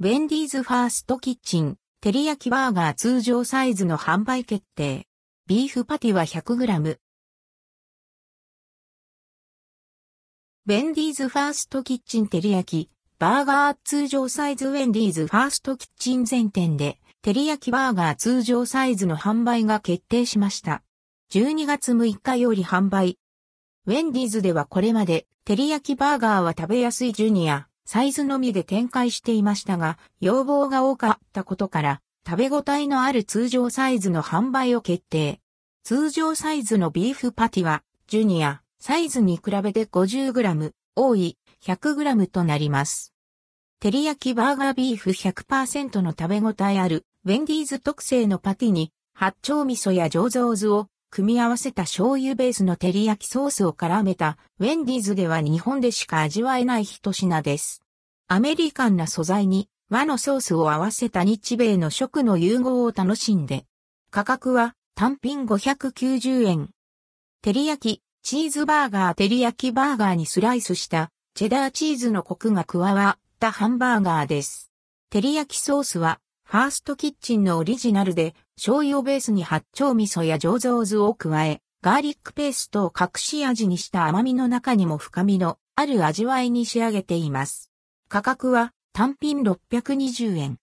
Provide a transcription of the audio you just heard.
ウェンディーズファーストキッチン、照り焼きバーガー通常サイズの販売決定。ビーフパティは 100g。ウェンディーズファーストキッチン照り焼き、バーガー通常サイズウェンディーズファーストキッチン全店で、照り焼きバーガー通常サイズの販売が決定しました。12月6日より販売。ウェンディーズではこれまで、照り焼きバーガーは食べやすいジュニア、サイズのみで展開していましたが、要望が多かったことから、食べ応えのある通常サイズの販売を決定。通常サイズのビーフパティは、ジュニア、サイズに比べて 50g、多い 100g となります。照り焼きバーガービーフ100%の食べ応えある、ウェンディーズ特製のパティに、八丁味噌や醸造酢を組み合わせた醤油ベースの照り焼きソースを絡めた、ウェンディーズでは日本でしか味わえない一品です。アメリカンな素材に和のソースを合わせた日米の食の融合を楽しんで。価格は単品590円。照り焼き、チーズバーガー照り焼きバーガーにスライスしたチェダーチーズのコクが加わったハンバーガーです。照り焼きソースはファーストキッチンのオリジナルで、醤油をベースに八丁味噌や醸造酢を加え、ガーリックペーストを隠し味にした甘みの中にも深みのある味わいに仕上げています。価格は単品620円。